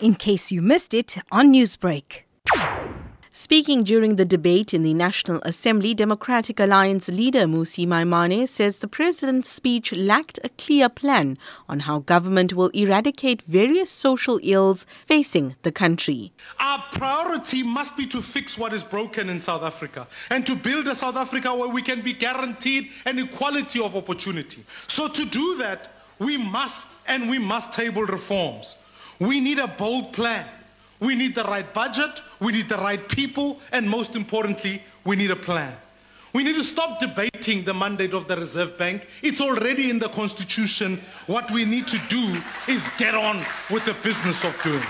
in case you missed it on Newsbreak. Speaking during the debate in the National Assembly, Democratic Alliance leader Mmusi Maimane says the president's speech lacked a clear plan on how government will eradicate various social ills facing the country. Our priority must be to fix what is broken in South Africa and to build a South Africa where we can be guaranteed an equality of opportunity. So to do that, we must and we must table reforms. We need a bold plan. We need the right budget, we need the right people, and most importantly, we need a plan. We need to stop debating the mandate of the Reserve Bank. It's already in the Constitution. What we need to do is get on with the business of doing.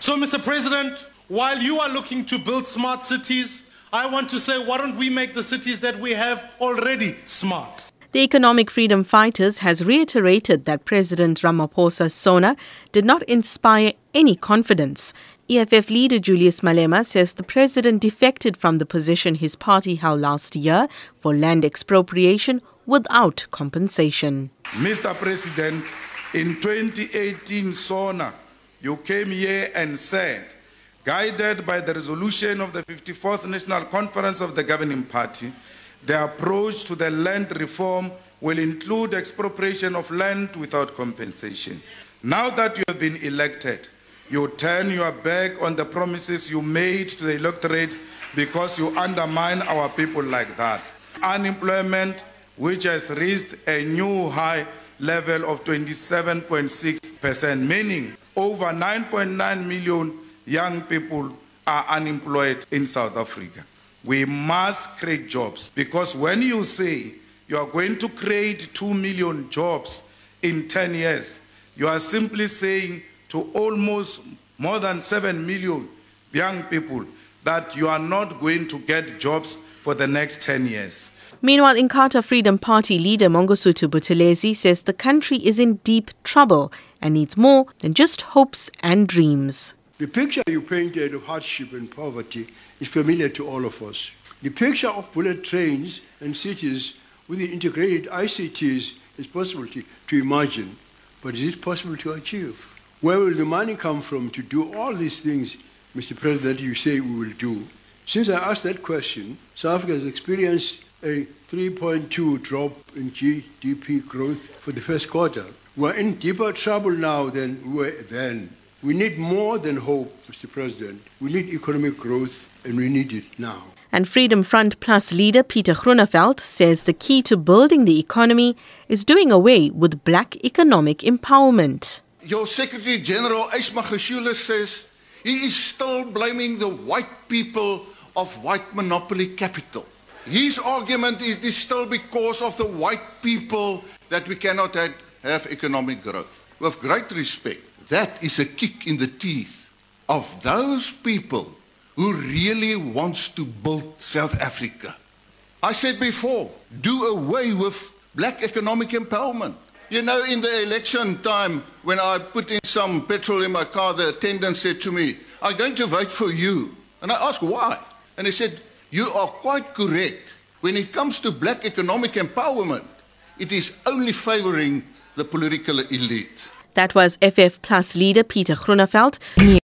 So, Mr. President, while you are looking to build smart cities, I want to say, why don't we make the cities that we have already smart? The Economic Freedom Fighters has reiterated that President Ramaphosa Sona did not inspire any confidence. EFF leader Julius Malema says the president defected from the position his party held last year for land expropriation without compensation. Mr. President, in 2018, Sona, you came here and said, guided by the resolution of the 54th National Conference of the governing party, the approach to the land reform will include expropriation of land without compensation. Now that you have been elected, you turn your back on the promises you made to the electorate because you undermine our people like that. Unemployment, which has reached a new high level of 27.6%, meaning over 9.9 million young people are unemployed in South Africa. We must create jobs because when you say you are going to create 2 million jobs in 10 years, you are simply saying to almost more than 7 million young people that you are not going to get jobs for the next 10 years. Meanwhile, Inkatha Freedom Party leader Mangosuthu Buthelezi says the country is in deep trouble and needs more than just hopes and dreams. The picture you painted of hardship and poverty is familiar to all of us. The picture of bullet trains and cities with the integrated ICTs is possible to, to imagine, but is it possible to achieve? Where will the money come from to do all these things, Mr. President, you say we will do? Since I asked that question, South Africa has experienced a 3.2 drop in GDP growth for the first quarter. We're in deeper trouble now than we were then. We need more than hope, Mr. President. We need economic growth, and we need it now. And Freedom Front Plus leader Pieter Groenewald says the key to building the economy is doing away with black economic empowerment. Your Secretary General Ace Magashule says he is still blaming the white people of white monopoly capital. His argument is it is still because of the white people that we cannot have, have economic growth. With great respect, that is a kick in the teeth of those people who really wants to build South Africa. I said before, do away with black economic empowerment. You know, in the election time, when I put in some petrol in my car, the attendant said to me, I'm going to vote for you. And I asked why. And he said, You are quite correct. When it comes to black economic empowerment, it is only favoring the political elite. That was FF Plus leader Pieter Groenewald.